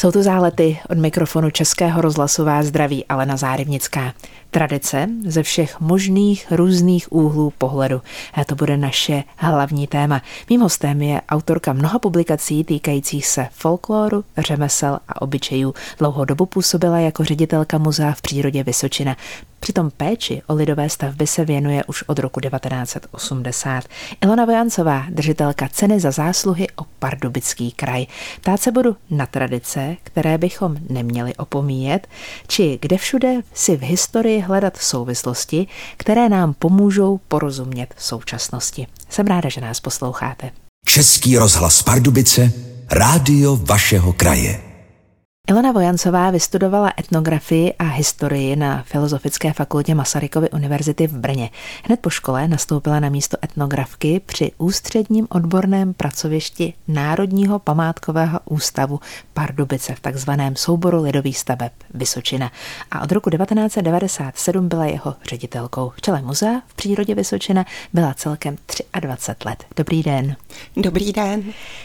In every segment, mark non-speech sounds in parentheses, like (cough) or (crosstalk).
Jsou to zálety od mikrofonu Českého rozhlasová zdraví Alena Zárivnická. Tradice ze všech možných různých úhlů pohledu. A to bude naše hlavní téma. Mým hostem je autorka mnoha publikací týkajících se folkloru, řemesel a obyčejů. Dlouhou dobu působila jako ředitelka muzea v přírodě Vysočina. Přitom péči o lidové stavby se věnuje už od roku 1980. Ilona Vojancová, držitelka ceny za zásluhy o Pardubický kraj. Ptát se budu na tradice, které bychom neměli opomíjet, či kde všude si v historii hledat souvislosti, které nám pomůžou porozumět současnosti. Jsem ráda, že nás posloucháte. Český rozhlas Pardubice, rádio vašeho kraje. Ilona Vojancová vystudovala etnografii a historii na Filozofické fakultě Masarykovy univerzity v Brně. Hned po škole nastoupila na místo etnografky při ústředním odborném pracovišti Národního památkového ústavu Pardubice v takzvaném souboru lidových staveb Vysočina. A od roku 1997 byla jeho ředitelkou. V čele muzea v přírodě Vysočina byla celkem 23 let. Dobrý den. Dobrý den.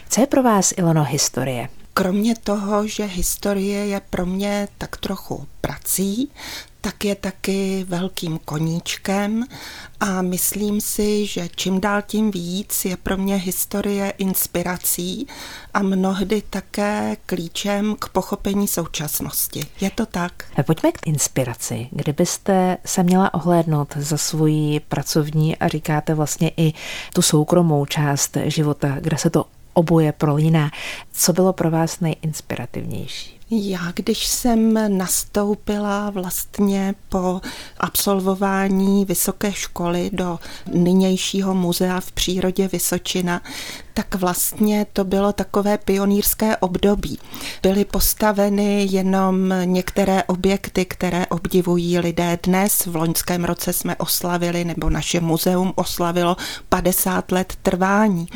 Co je pro vás, Ilono, historie? Kromě toho, že historie je pro mě tak trochu prací, tak je taky velkým koníčkem a myslím si, že čím dál tím víc je pro mě historie inspirací a mnohdy také klíčem k pochopení současnosti. Je to tak? Pojďme k inspiraci. Kdybyste se měla ohlédnout za svoji pracovní a říkáte vlastně i tu soukromou část života, kde se to oboje prolíná. Co bylo pro vás nejinspirativnější? Já, když jsem nastoupila vlastně po absolvování vysoké školy do nynějšího muzea v přírodě Vysočina, tak vlastně to bylo takové pionýrské období. Byly postaveny jenom některé objekty, které obdivují lidé dnes. V loňském roce jsme oslavili, nebo naše muzeum oslavilo 50 let trvání.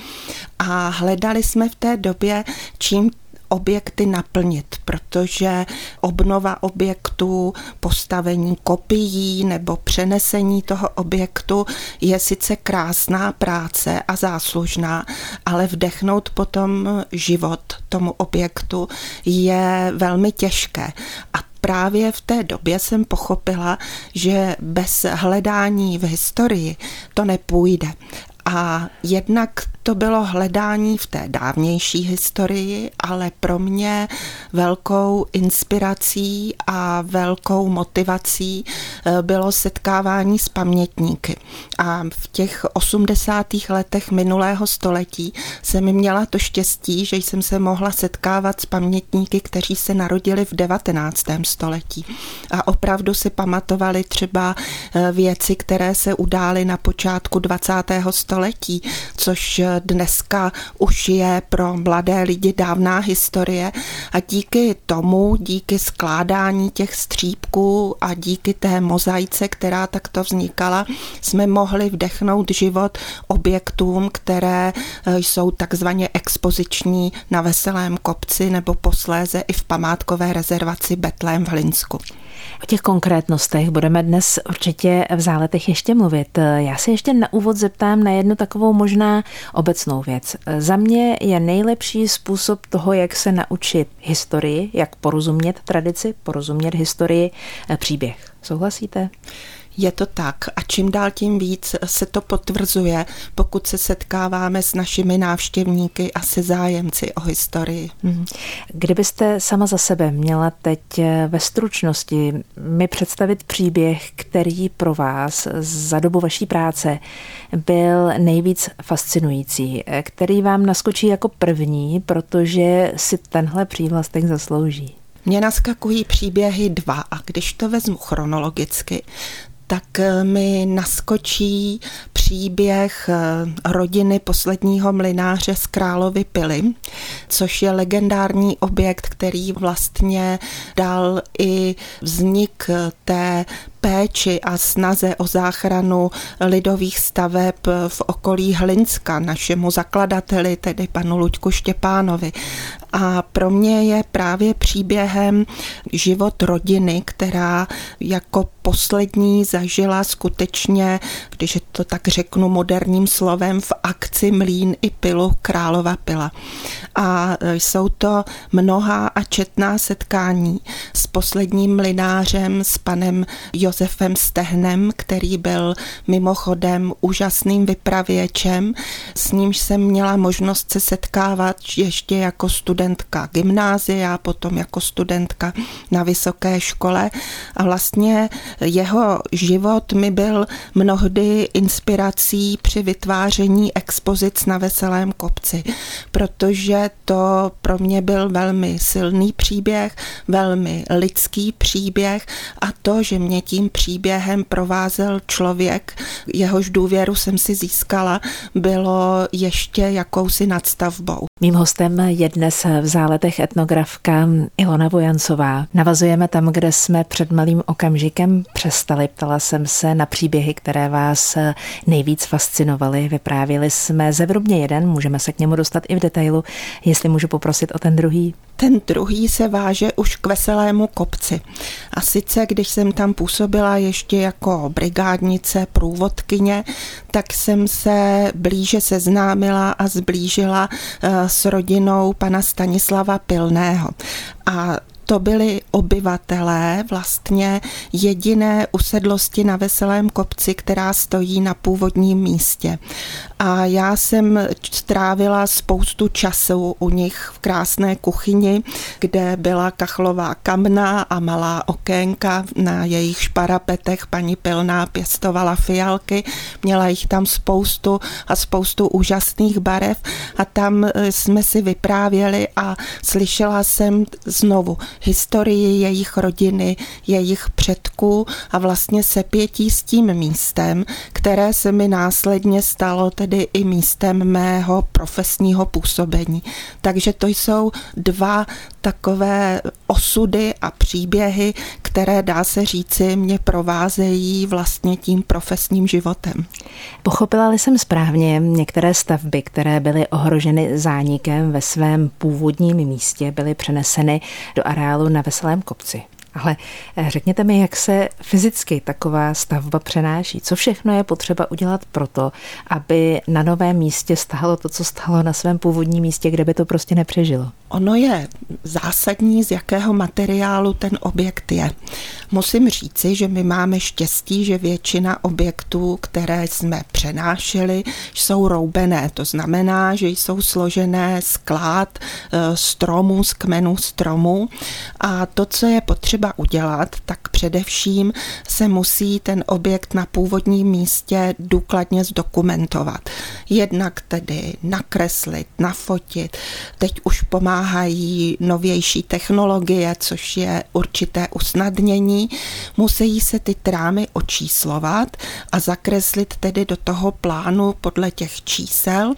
A hledali jsme v té době, čím objekty naplnit, protože obnova objektu, postavení kopií nebo přenesení toho objektu je sice krásná práce a záslužná, ale vdechnout potom život tomu objektu je velmi těžké. A právě v té době jsem pochopila, že bez hledání v historii to nepůjde. A jednak to bylo hledání v té dávnější historii, ale pro mě velkou inspirací a velkou motivací eh, bylo setkávání s pamětníky. A v těch 80. letech minulého století jsem měla to štěstí, že jsem se mohla setkávat s pamětníky, kteří se narodili v 19. století. A opravdu si pamatovali třeba eh, věci, které se udály na počátku 20. století, což dneska už je pro mladé lidi dávná historie a díky tomu, díky skládání těch střípků a díky té mozaice, která takto vznikala, jsme mohli vdechnout život objektům, které eh, jsou takzvaně expoziční na Veselém kopci nebo posléze i v památkové rezervaci Betlém v Hlinsku. O těch konkrétnostech budeme dnes určitě v záletech ještě mluvit. Já se ještě na úvod zeptám na jednu takovou možná obecnou věc. Za mě je nejlepší způsob toho, jak se naučit historii, jak porozumět tradici, porozumět historii, příběh. Souhlasíte? Je to tak a čím dál tím víc se to potvrzuje, pokud se setkáváme s našimi návštěvníky a se zájemci o historii. Mhm. Kdybyste sama za sebe měla teď eh, ve stručnosti mi představit příběh, který pro vás za dobu vaší práce byl nejvíc fascinující, eh, který vám naskočí jako první, protože si tenhle přívlastek zaslouží. Mně naskakují příběhy dva a když to vezmu chronologicky, tak eh, mi naskočí příběh eh, rodiny posledního mlináře z Královy Pily, což je legendární objekt, který vlastně dal i vznik té péči a snaze o záchranu lidových staveb v okolí Hlinska, našemu zakladateli, tedy panu Luďku Štěpánovi. A pro mě je právě příběhem život rodiny, která jako poslední zažila skutečně, když to tak řeknu moderním slovem, v akci Mlín i pilu Králova pila. A jsou to mnohá a četná setkání s posledním mlinářem, s panem Josefem Stehnem, který byl mimochodem úžasným vypravěčem, s nímž jsem měla možnost se setkávat ještě jako studentka gymnázia, potom jako studentka na vysoké škole. A vlastně jeho život mi byl mnohdy inspirací při vytváření expozic na Veselém kopci, protože to pro mě byl velmi silný příběh, velmi lidský příběh a to, že mě tím příběhem provázel člověk, jehož důvěru jsem si získala, bylo ještě jakousi nadstavbou. Mým hostem je dnes v záletech etnografka Ilona Vojancová. Navazujeme tam, kde jsme před malým okamžikem přestali. Ptala jsem se na příběhy, které vás nejvíc fascinovaly. Vyprávěli jsme zevrubně jeden, můžeme se k němu dostat i v detailu. Jestli můžu poprosit o ten druhý. Ten druhý se váže už k veselému kopci. A sice, když jsem tam působila ještě jako brigádnice, průvodkyně, tak jsem se blíže seznámila a zblížila eh, s rodinou pana Stanislava Pilného. A to byli obyvatelé vlastně jediné usedlosti na Veselém kopci, která stojí na původním místě. A já jsem strávila spoustu času u nich v krásné kuchyni, kde byla kachlová kamna a malá okénka. Na jejich šparapetech paní Pilná pěstovala fialky, měla jich tam spoustu a spoustu úžasných barev a tam eh, jsme si vyprávěli a slyšela jsem znovu historii jejich rodiny, jejich předků a vlastně sepětí s tím místem, které se mi následně stalo tedy i místem mého profesního působení. Takže to jsou dva takové osudy a příběhy, které dá se říci mě provázejí vlastně tím profesním životem. Pochopila-li jsem správně, některé stavby, které byly ohroženy zánikem ve svém původním místě, byly přeneseny do areálu na Veselém kopci. Ale eh, řekněte mi, jak se fyzicky taková stavba přenáší? Co všechno je potřeba udělat proto, aby na novém místě stálo to, co stálo na svém původním místě, kde by to prostě nepřežilo? Ono je zásadní, z jakého materiálu ten objekt je. Musím říci, že my máme štěstí, že většina objektů, které jsme přenášeli, jsou roubené. To znamená, že jsou složené z klád eh, stromů, z kmenů stromů. A to, co je potřeba udělat, tak především se musí ten objekt na původním místě důkladně zdokumentovat. Jednak tedy nakreslit, nafotit. Teď už pomáhají novější technologie, což je určité usnadnění musí se ty trámy očíslovat a zakreslit tedy do toho plánu podle těch čísel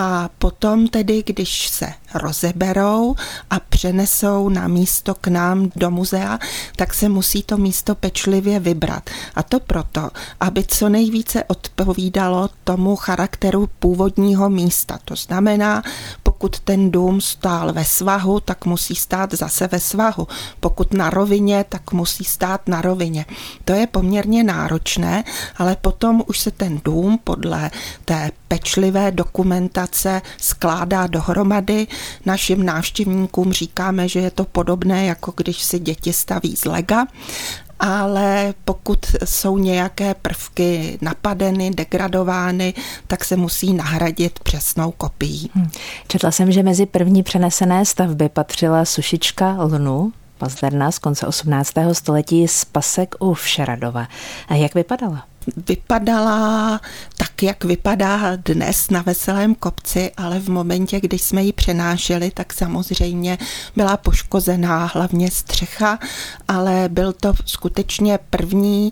a potom tedy, když se rozeberou a přenesou na místo k nám do muzea, tak se musí to místo pečlivě vybrat. A to proto, aby co nejvíce odpovídalo tomu charakteru původního místa. To znamená, pokud ten dům stál ve svahu, tak musí stát zase ve svahu. Pokud na rovině, tak musí stát na rovině. To je poměrně náročné, ale potom už se ten dům podle té pečlivé dokumentace skládá dohromady. Našim návštěvníkům říkáme, že je to podobné, jako když si děti staví z lega ale pokud jsou nějaké prvky napadeny, degradovány, tak se musí nahradit přesnou kopií. Hmm. Četla jsem, že mezi první přenesené stavby patřila sušička lnu, pazderna z konce 18. století z Pasek u Všeradova. A jak vypadala? Vypadala tak, jak vypadá dnes na Veselém kopci, ale v momentě, když jsme ji přenášeli, tak samozřejmě byla poškozená hlavně střecha, ale byl to skutečně první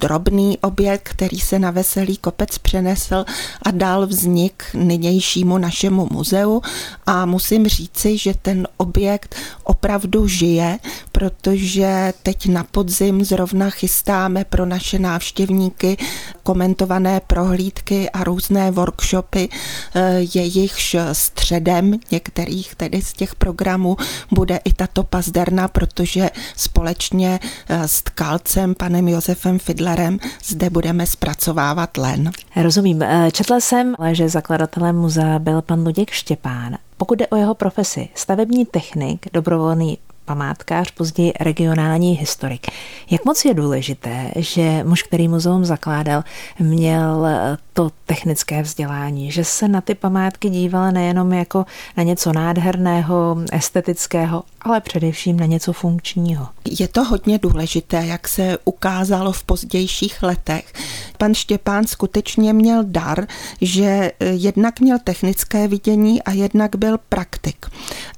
drobný objekt, který se na Veselý kopec přenesl a dal vznik nynějšímu našemu muzeu. A musím říci, že ten objekt opravdu žije, protože teď na podzim zrovna chystáme pro naše návštěvníky komentované prohlídky a různé workshopy, eh, jejichž středem některých tedy z těch programů bude i tato pazderna, protože společně eh, s tkalcem panem Josefem Fidlerem zde budeme zpracovávat len. Rozumím. Eh, četla jsem, že zakladatelem muzea byl pan Luděk Štěpán. Pokud jde o jeho profesi, stavební technik, dobrovolný památkář, později regionální historik. Jak moc je důležité, že muž, který muzeum zakládal, měl to technické vzdělání, že se na ty památky díval nejenom jako na něco nádherného, estetického, ale především na něco funkčního. Je to hodně důležité, jak se ukázalo v pozdějších letech. Pan Štěpán skutečně měl dar, že jednak měl technické vidění a jednak byl praktik.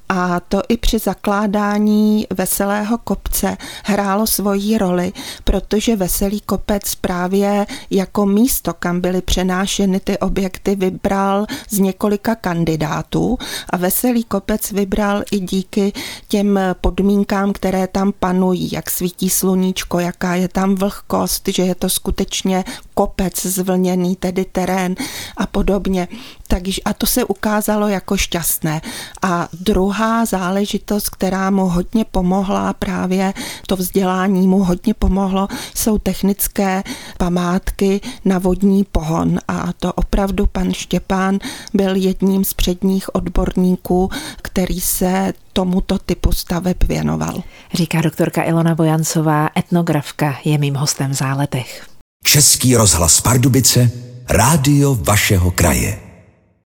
A to i při zakládání Veselého kopce hrálo svoji roli, protože Veselý kopec právě jako místo, kam byly přenášeny ty objekty, vybral z několika kandidátů a Veselý kopec vybral i díky těm podmínkám, které tam panují, jak svítí sluníčko, jaká je tam vlhkost, že je to skutečně kopec zvlněný, tedy terén a podobně. Takže a to se ukázalo jako šťastné. A druhá záležitost, která mu hodně pomohla, právě to vzdělání mu hodně pomohlo, jsou technické památky na vodní pohon. A to opravdu pan Štěpán byl jedním z předních odborníků, který se tomuto typu staveb věnoval. Říká doktorka Ilona Vojancová, etnografka, je mým hostem v záletech. Český rozhlas Pardubice, rádio vašeho kraje.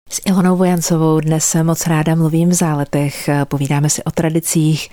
S Ilonou Vojancovou dnes moc ráda mluvím v záletech, povídáme si o tradicích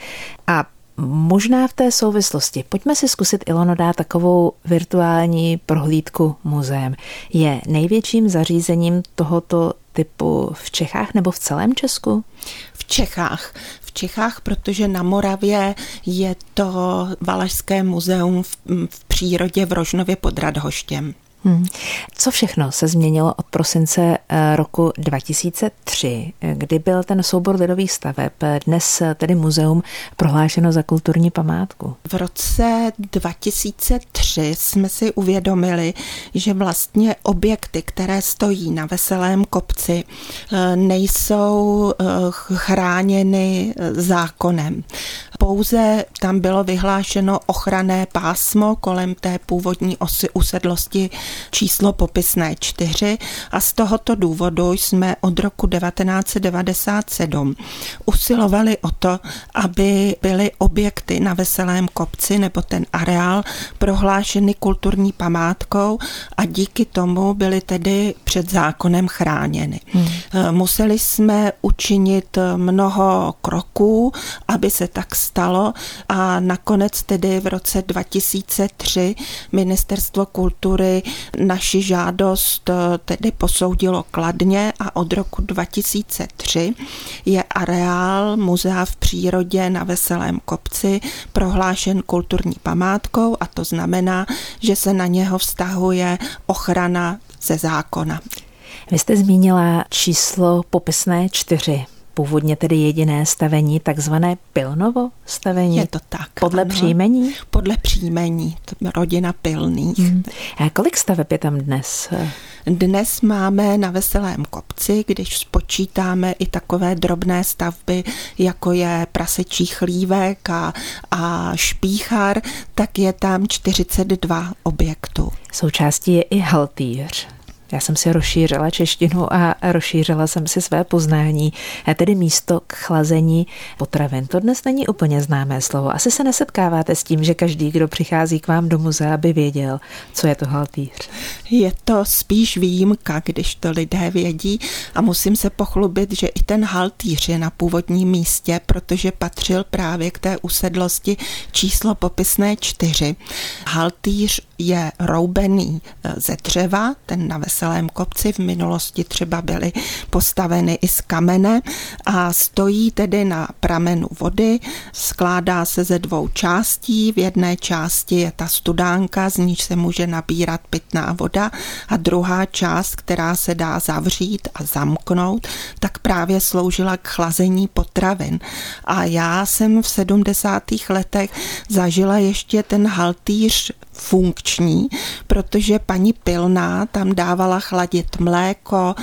a Možná v té souvislosti. Pojďme si zkusit, Ilono, dát takovou virtuální prohlídku muzeem. Je největším zařízením tohoto typu v Čechách nebo v celém Česku? V Čechách. V Čechách, protože na Moravě je to Valašské muzeum v, v přírodě v Rožnově pod Radhoštěm. Hmm. Co všechno se změnilo od prosince eh, roku 2003, kdy byl ten soubor lidových staveb, dnes tedy muzeum, prohlášeno za kulturní památku? V roce 2003 jsme si uvědomili, že vlastně objekty, které stojí na Veselém kopci, eh, nejsou eh, chráněny zákonem. Pouze tam bylo vyhlášeno ochranné pásmo kolem té původní osy usedlosti číslo popisné 4 a z tohoto důvodu jsme od roku 1997 usilovali o to, aby byly objekty na Veselém kopci nebo ten areál prohlášeny kulturní památkou a díky tomu byly tedy před zákonem chráněny. Hmm. Museli jsme učinit mnoho kroků, aby se tak stalo a nakonec tedy v roce 2003 Ministerstvo kultury naši žádost eh, tedy posoudilo kladně a od roku 2003 je areál muzea v přírodě na Veselém kopci prohlášen kulturní památkou a to znamená, že se na něho vztahuje ochrana ze zákona. Vy jste zmínila číslo popisné čtyři původně tedy jediné stavení, takzvané Pilnovo stavení? Je to tak. Podle ano. příjmení? Podle příjmení, rodina Pilných. Hmm. A kolik staveb je tam dnes? Dnes máme na Veselém kopci, když spočítáme i takové drobné stavby, jako je prasečí chlívek a, a špíchar, tak je tam 42 objektů. Součástí je i haltýř. Já jsem si rozšířila češtinu a rozšířila jsem si své poznání, tedy místo k chlazení potravin. To dnes není úplně známé slovo. Asi se nesetkáváte s tím, že každý, kdo přichází k vám do muzea, by věděl, co je to haltýř. Je to spíš výjimka, když to lidé vědí a musím se pochlubit, že i ten haltýř je na původním místě, protože patřil právě k té usedlosti číslo popisné čtyři. Haltýř je roubený e, ze dřeva, ten na Veselém kopci v minulosti třeba byly postaveny i z kamene a stojí tedy na pramenu vody, skládá se ze dvou částí, v jedné části je ta studánka, z níž se může nabírat pitná voda a druhá část, která se dá zavřít a zamknout, tak právě sloužila k chlazení potravin. A já jsem v 70. letech zažila ještě ten haltýř funkční, protože paní Pilná tam dávala chladit mléko,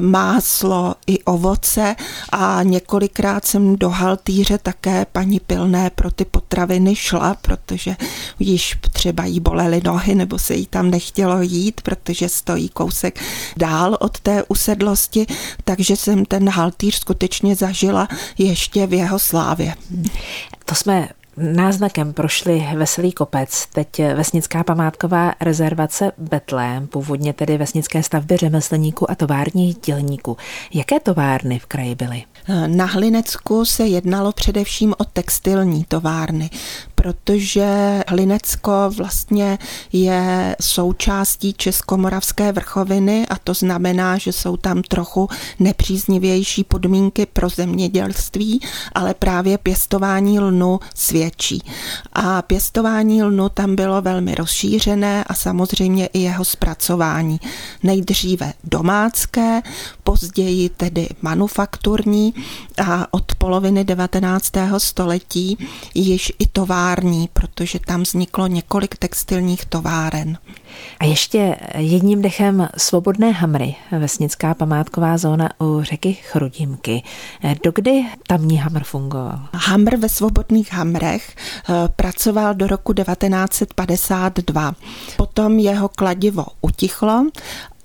máslo i ovoce a několikrát jsem do haltýře také paní Pilné pro ty potraviny šla, protože již třeba jí bolely nohy nebo se jí tam nechtělo jít, protože stojí kousek dál od té usedlosti, takže jsem ten haltýř skutečně zažila ještě v jeho slávě. To jsme Náznakem prošli Veselý kopec, teď vesnická památková rezervace Betlém, původně tedy vesnické stavby řemeslníků a továrních dělníků. Jaké továrny v kraji byly? Na Hlinecku se jednalo především o textilní továrny protože Hlinecko vlastně je součástí Českomoravské vrchoviny a to znamená, že jsou tam trochu nepříznivější podmínky pro zemědělství, ale právě pěstování lnu svědčí. A pěstování lnu tam bylo velmi rozšířené a samozřejmě i jeho zpracování. Nejdříve domácké, později tedy manufakturní a od poloviny 19. století již i tovární, protože tam vzniklo několik textilních továren. A ještě jedním dechem svobodné Hamry, vesnická památková zóna u řeky Chrudimky. Dokdy tamní Hamr fungoval? Hamr ve svobodných Hamrech eh, pracoval do roku 1952. Potom jeho kladivo utichlo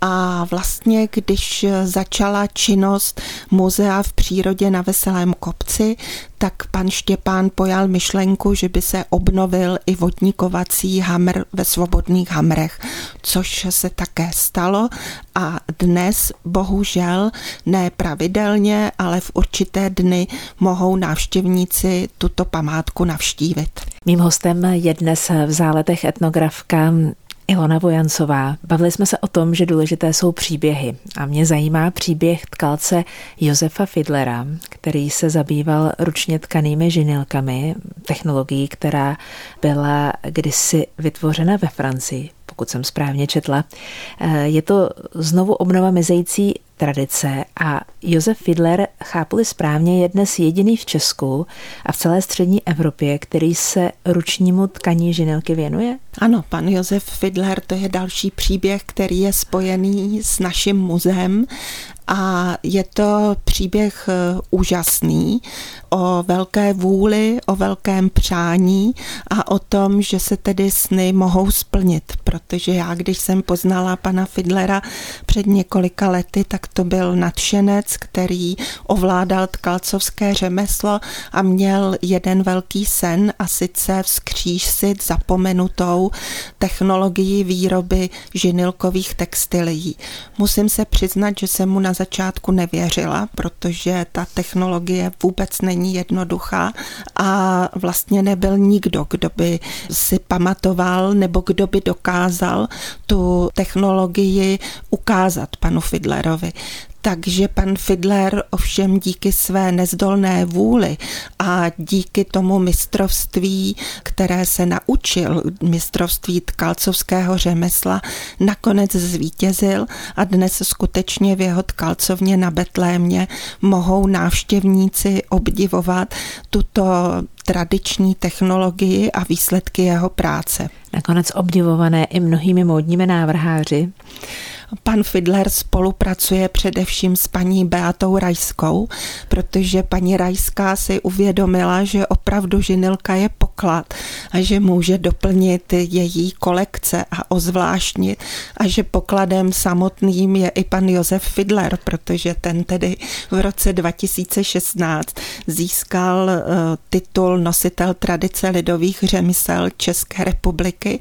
a vlastně, když začala činnost muzea v přírodě na Veselém kopci, tak pan Štěpán pojal myšlenku, že by se obnovil i vodníkovací hamr ve svobodných hamrech, což se také stalo a dnes bohužel ne pravidelně, ale v určité dny mohou návštěvníci tuto památku navštívit. Mým hostem je dnes v záletech etnografka Ilona Vojancová. Bavili jsme se o tom, že důležité jsou příběhy a mě zajímá příběh tkalce Josefa Fidlera, který se zabýval ručně tkanými žinilkami, technologií, která byla kdysi vytvořena ve Francii, pokud jsem správně četla. Eh, je to znovu obnova mizející tradice a Josef Fidler, chápu správně, je dnes jediný v Česku a v celé střední Evropě, který se ručnímu tkaní žinelky věnuje? Ano, pan Josef Fidler, to je další příběh, který je spojený s naším muzeem a je to příběh eh, úžasný o velké vůli, o velkém přání a o tom, že se tedy sny mohou splnit, protože já, když jsem poznala pana Fidlera před několika lety, tak to byl nadšenec, který ovládal tkalcovské řemeslo a měl jeden velký sen a sice vzkřísit zapomenutou technologii výroby žinilkových textilií. Musím se přiznat, že jsem mu na začátku nevěřila, protože ta technologie vůbec není jednoduchá a vlastně nebyl nikdo, kdo by si pamatoval nebo kdo by dokázal tu technologii ukázat panu Fidlerovi. Takže pan Fidler ovšem díky své nezdolné vůli a díky tomu mistrovství, které se naučil, mistrovství tkalcovského řemesla, nakonec zvítězil a dnes skutečně v jeho tkalcovně na Betlémě mohou návštěvníci obdivovat tuto tradiční technologii a výsledky jeho práce. Nakonec obdivované i mnohými módními návrháři. Pan Fidler spolupracuje především s paní Beatou Rajskou, protože paní Rajská si uvědomila, že opravdu žinilka je poklad a že může doplnit její kolekce a ozvláštnit a že pokladem samotným je i pan Josef Fidler, protože ten tedy v roce 2016 získal eh, nositel tradice lidových řemysel České republiky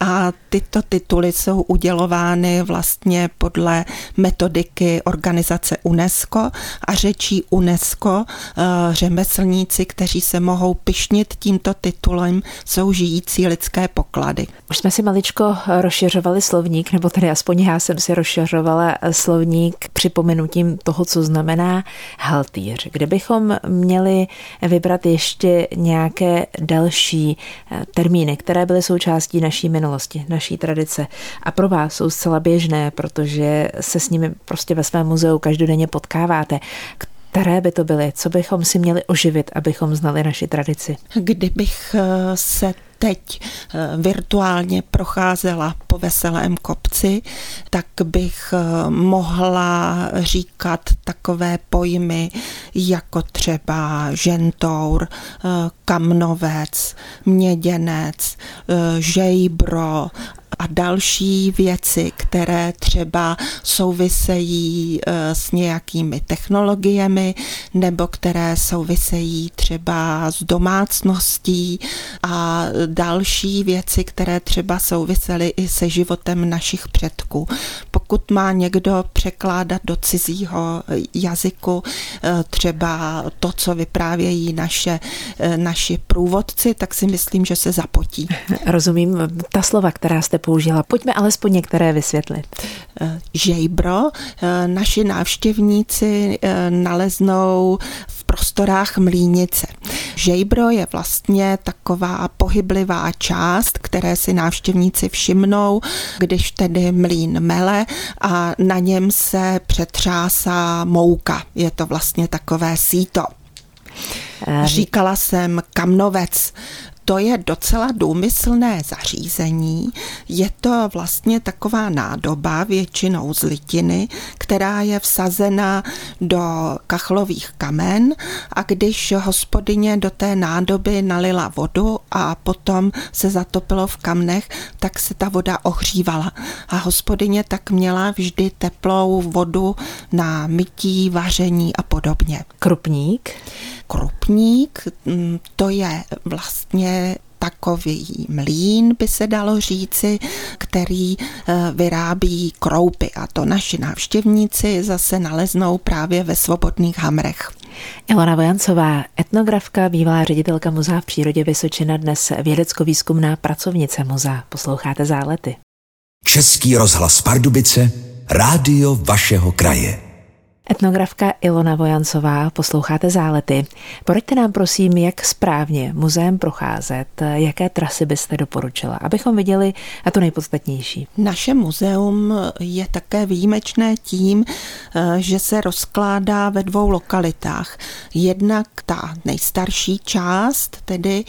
a tyto tituly jsou udělovány vlastně podle metodiky organizace UNESCO a řečí UNESCO eh, řemeslníci, kteří se mohou pišnit tímto titulem, jsou žijící lidské poklady. Už jsme si maličko rozšiřovali slovník, nebo tedy aspoň já jsem si rozšiřovala slovník připomenutím toho, co znamená haltýř. Kdybychom měli vybrat ještě nějaké další eh, termíny, které byly součástí naší minulosti, naší tradice a pro vás jsou zcela běžné, protože se s nimi prostě ve svém muzeu každodenně potkáváte které by to byly? Co bychom si měli oživit, abychom znali naši tradici? Kdybych eh, se teď eh, virtuálně procházela po veselém kopci, tak bych eh, mohla říkat takové pojmy jako třeba žentour, kamnovec, měděnec, žejbro a další věci, které třeba souvisejí eh, s nějakými technologiemi nebo které souvisejí třeba s domácností a další věci, které třeba souvisely i se životem našich předků. Pokud má někdo překládat do cizího jazyku eh, třeba to, co vyprávějí naše, eh, naši průvodci, tak si myslím, že se zapotí. (laughs) Rozumím. Ta slova, která jste použila. Pojďme alespoň některé vysvětlit. Eh, žejbro naši návštěvníci naleznou v prostorách Mlínice. Žejbro je vlastně taková pohyblivá část, které si návštěvníci všimnou, když tedy mlín mele a na něm se přetřásá mouka. Je to vlastně takové síto. Říkala jsem kamnovec to je docela důmyslné zařízení. Je to vlastně taková nádoba, většinou z litiny, která je vsazena do kachlových kamen a když hospodyně do té nádoby nalila vodu a potom se zatopilo v kamnech, tak se ta voda ohřívala. A hospodyně tak měla vždy teplou vodu na mytí, vaření a podobně. Krupník? Krupník, mm, to je vlastně takový mlín, by se dalo říci, který eh, vyrábí kroupy a to naši návštěvníci zase naleznou právě ve svobodných hamrech. Ilona Vojancová, etnografka, bývalá ředitelka Muzea v přírodě Vysočina, dnes vědecko-výzkumná pracovnice muzea. Posloucháte zálety. Český rozhlas Pardubice, rádio vašeho kraje. Etnografka Ilona Vojancová, posloucháte zálety. Poraďte nám prosím, jak správně muzeem procházet, jaké trasy byste doporučila, abychom viděli a to nejpodstatnější. Naše muzeum je také výjimečné tím, že se rozkládá ve dvou lokalitách. Jednak ta nejstarší část, tedy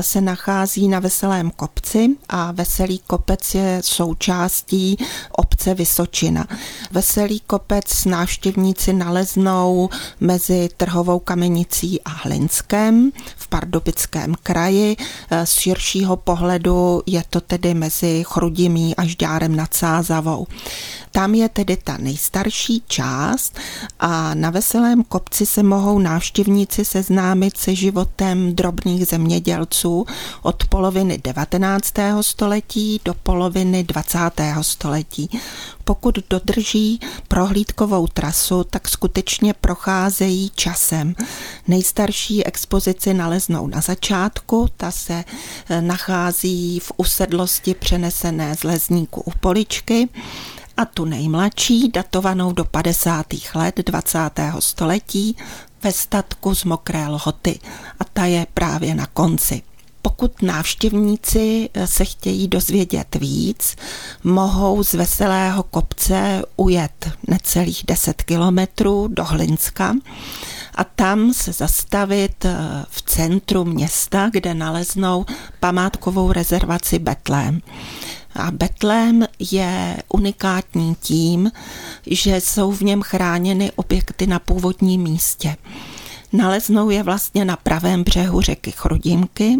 se nachází na Veselém kopci a Veselý kopec je součástí obce Vysočina. Veselý kopec návštěvníci návštěvníci naleznou mezi Trhovou kamenicí a Hlinskem v Pardubickém kraji. Z širšího pohledu je to tedy mezi Chrudimí a Žďárem nad Sázavou. Tam je tedy ta nejstarší část a na Veselém kopci se mohou návštěvníci seznámit se životem drobných zemědělců od poloviny 19. století do poloviny 20. století pokud dodrží prohlídkovou trasu, tak skutečně procházejí časem. Nejstarší expozici naleznou na začátku, ta se eh, nachází v usedlosti přenesené z lezníku u Poličky a tu nejmladší, datovanou do 50. let 20. století, ve statku z Mokré Lhoty a ta je právě na konci. Pokud návštěvníci se chtějí dozvědět víc, mohou z Veselého kopce ujet necelých 10 kilometrů do Hlinska a tam se zastavit eh, v centru města, kde naleznou památkovou rezervaci Betlém. A Betlém je unikátní tím, že jsou v něm chráněny objekty na původním místě. Naleznou je vlastně na pravém břehu řeky Chrudímky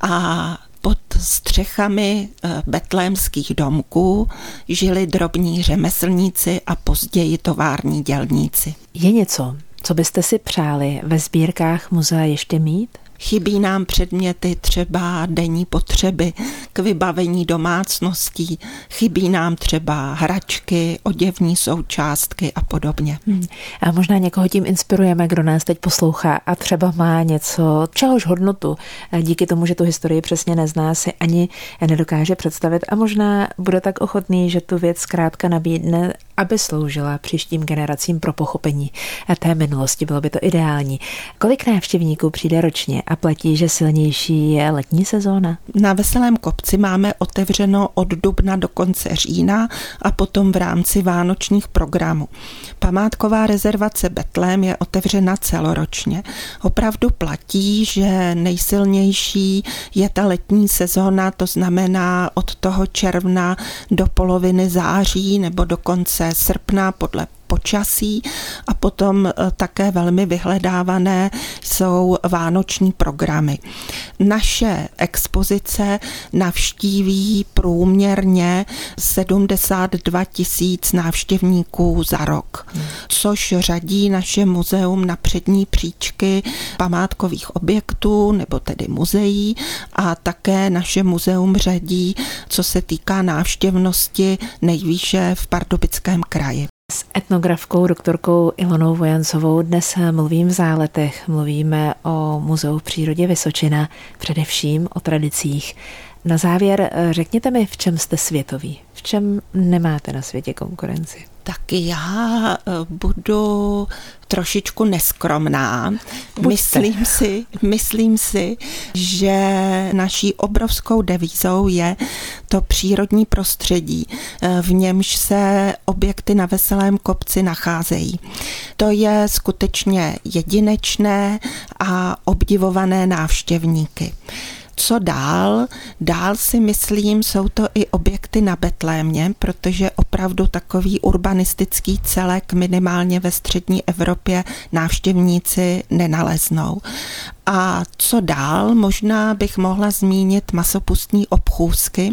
a pod střechami eh, betlémských domků žili drobní řemeslníci a později tovární dělníci. Je něco, co byste si přáli ve sbírkách muzea ještě mít? Chybí nám předměty třeba denní potřeby k vybavení domácností, chybí nám třeba hračky, oděvní součástky a podobně. Hmm. A možná někoho tím inspirujeme, kdo nás teď poslouchá a třeba má něco, čehož hodnotu, díky tomu, že tu historii přesně nezná, si ani nedokáže představit a možná bude tak ochotný, že tu věc zkrátka nabídne aby sloužila příštím generacím pro pochopení té minulosti. Bylo by to ideální. Kolik návštěvníků přijde ročně a platí, že silnější je letní sezóna? Na Veselém kopci máme otevřeno od dubna do konce října a potom v rámci vánočních programů. Památková rezervace Betlém je otevřena celoročně. Opravdu platí, že nejsilnější je ta letní sezóna, to znamená od toho června do poloviny září nebo do konce srpna podle počasí a potom eh, také velmi vyhledávané jsou vánoční programy. Naše expozice navštíví průměrně 72 tisíc návštěvníků za rok, což řadí naše muzeum na přední příčky památkových objektů, nebo tedy muzeí a také naše muzeum řadí, co se týká návštěvnosti nejvýše v Pardubickém kraji. S etnografkou doktorkou Ilonou Vojancovou dnes mluvím v záletech. Mluvíme o Muzeu v přírodě Vysočina, především o tradicích. Na závěr řekněte mi, v čem jste světový, v čem nemáte na světě konkurenci tak já eh, budu trošičku neskromná. Buďte. Myslím si, myslím si, že naší obrovskou devízou je to přírodní prostředí, eh, v němž se objekty na Veselém kopci nacházejí. To je skutečně jedinečné a obdivované návštěvníky. Co dál? Dál si myslím, jsou to i objekty na Betlémě, protože opravdu takový urbanistický celek minimálně ve střední Evropě návštěvníci nenaleznou. A co dál? Možná bych mohla zmínit masopustní obchůzky,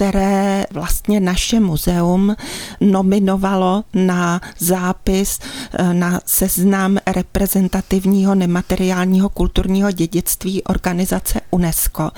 které vlastně naše muzeum nominovalo na zápis eh, na seznam reprezentativního nemateriálního kulturního dědictví organizace UNESCO.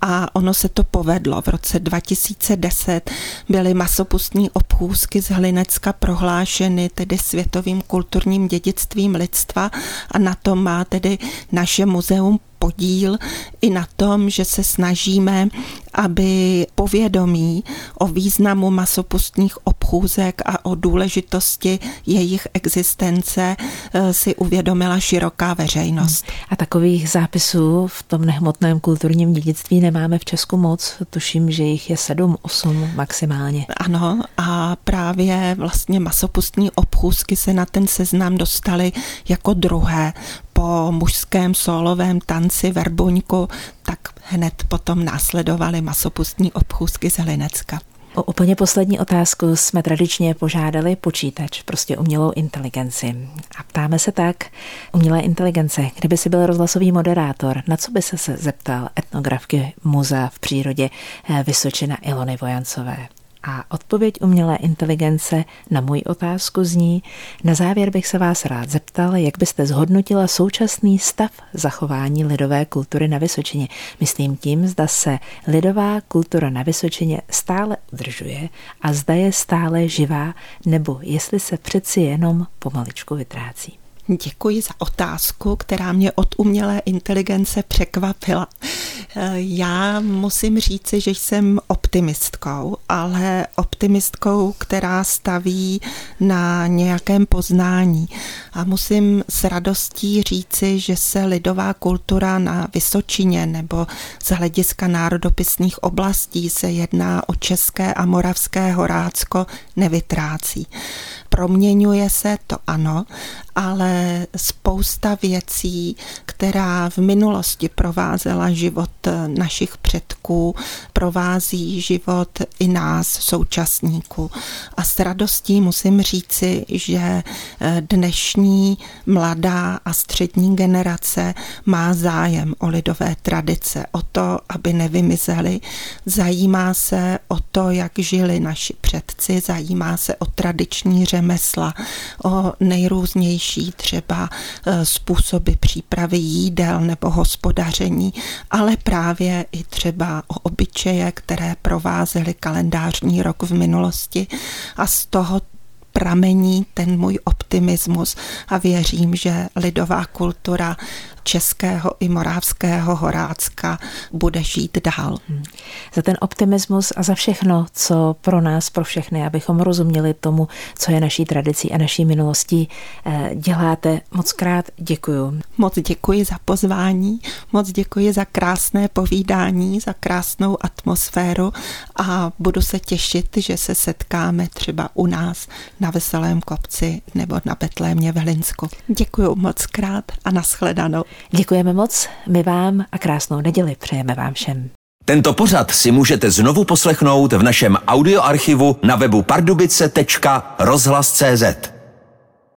A ono se to povedlo. V roce 2010 byly masopustní obchůzky z Hlinecka prohlášeny tedy světovým kulturním dědictvím lidstva a na to má tedy naše muzeum podíl i na tom, že se snažíme, aby povědomí o významu masopustních obchůzek a o důležitosti jejich existence eh, si uvědomila široká veřejnost. A takových zápisů v tom nehmotném kulturním dědictví nemáme v Česku moc. Tuším, že jich je sedm, osm maximálně. Ano, a právě vlastně masopustní obchůzky se na ten seznam dostaly jako druhé po mužském solovém tanci Verbuňku, tak hned potom následovaly masopustní obchůzky z Hlinecka. O úplně poslední otázku jsme tradičně požádali počítač, prostě umělou inteligenci. A ptáme se tak, umělé inteligence, kdyby si byl rozhlasový moderátor, na co by se, zeptal etnografky muzea v přírodě eh, Vysočina Ilony Vojancové? A odpověď umělé inteligence na můj otázku zní, na závěr bych se vás rád zeptal, jak byste zhodnotila současný stav zachování lidové kultury na Vysočině. Myslím tím, zda se lidová kultura na Vysočině stále udržuje a zda je stále živá, nebo jestli se přeci jenom pomaličku vytrácí. Děkuji za otázku, která mě od umělé inteligence překvapila. Já musím říci, že jsem optimistkou, ale optimistkou, která staví na nějakém poznání. A musím s radostí říci, že se lidová kultura na Vysočině nebo z hlediska národopisných oblastí se jedná o české a moravské horácko nevytrácí. Proměňuje se, to ano, ale spousta věcí, která v minulosti provázela život našich předků provází život i nás, současníků. A s radostí musím říci, že eh, dnešní mladá a střední generace má zájem o lidové tradice, o to, aby nevymizely. Zajímá se o to, jak žili naši předci, zajímá se o tradiční řemesla, o nejrůznější třeba eh, způsoby přípravy jídel nebo hospodaření, ale právě i třeba o obyčeje, které provázely kalendářní rok v minulosti. A z toho pramení ten můj optimismus a věřím, že lidová kultura českého i morávského Horácka bude žít dál. Hmm. Za ten optimismus a za všechno, co pro nás, pro všechny, abychom rozuměli tomu, co je naší tradicí a naší minulostí, eh, děláte. Moc krát děkuju. Moc děkuji za pozvání, moc děkuji za krásné povídání, za krásnou atmosféru a budu se těšit, že se setkáme třeba u nás na Veselém kopci nebo na Betlémě v Hlinsku. Děkuji moc krát a nashledanou. Děkujeme moc, my vám a krásnou neděli přejeme vám všem. Tento pořad si můžete znovu poslechnout v našem audioarchivu na webu pardubice.rozhlas.cz.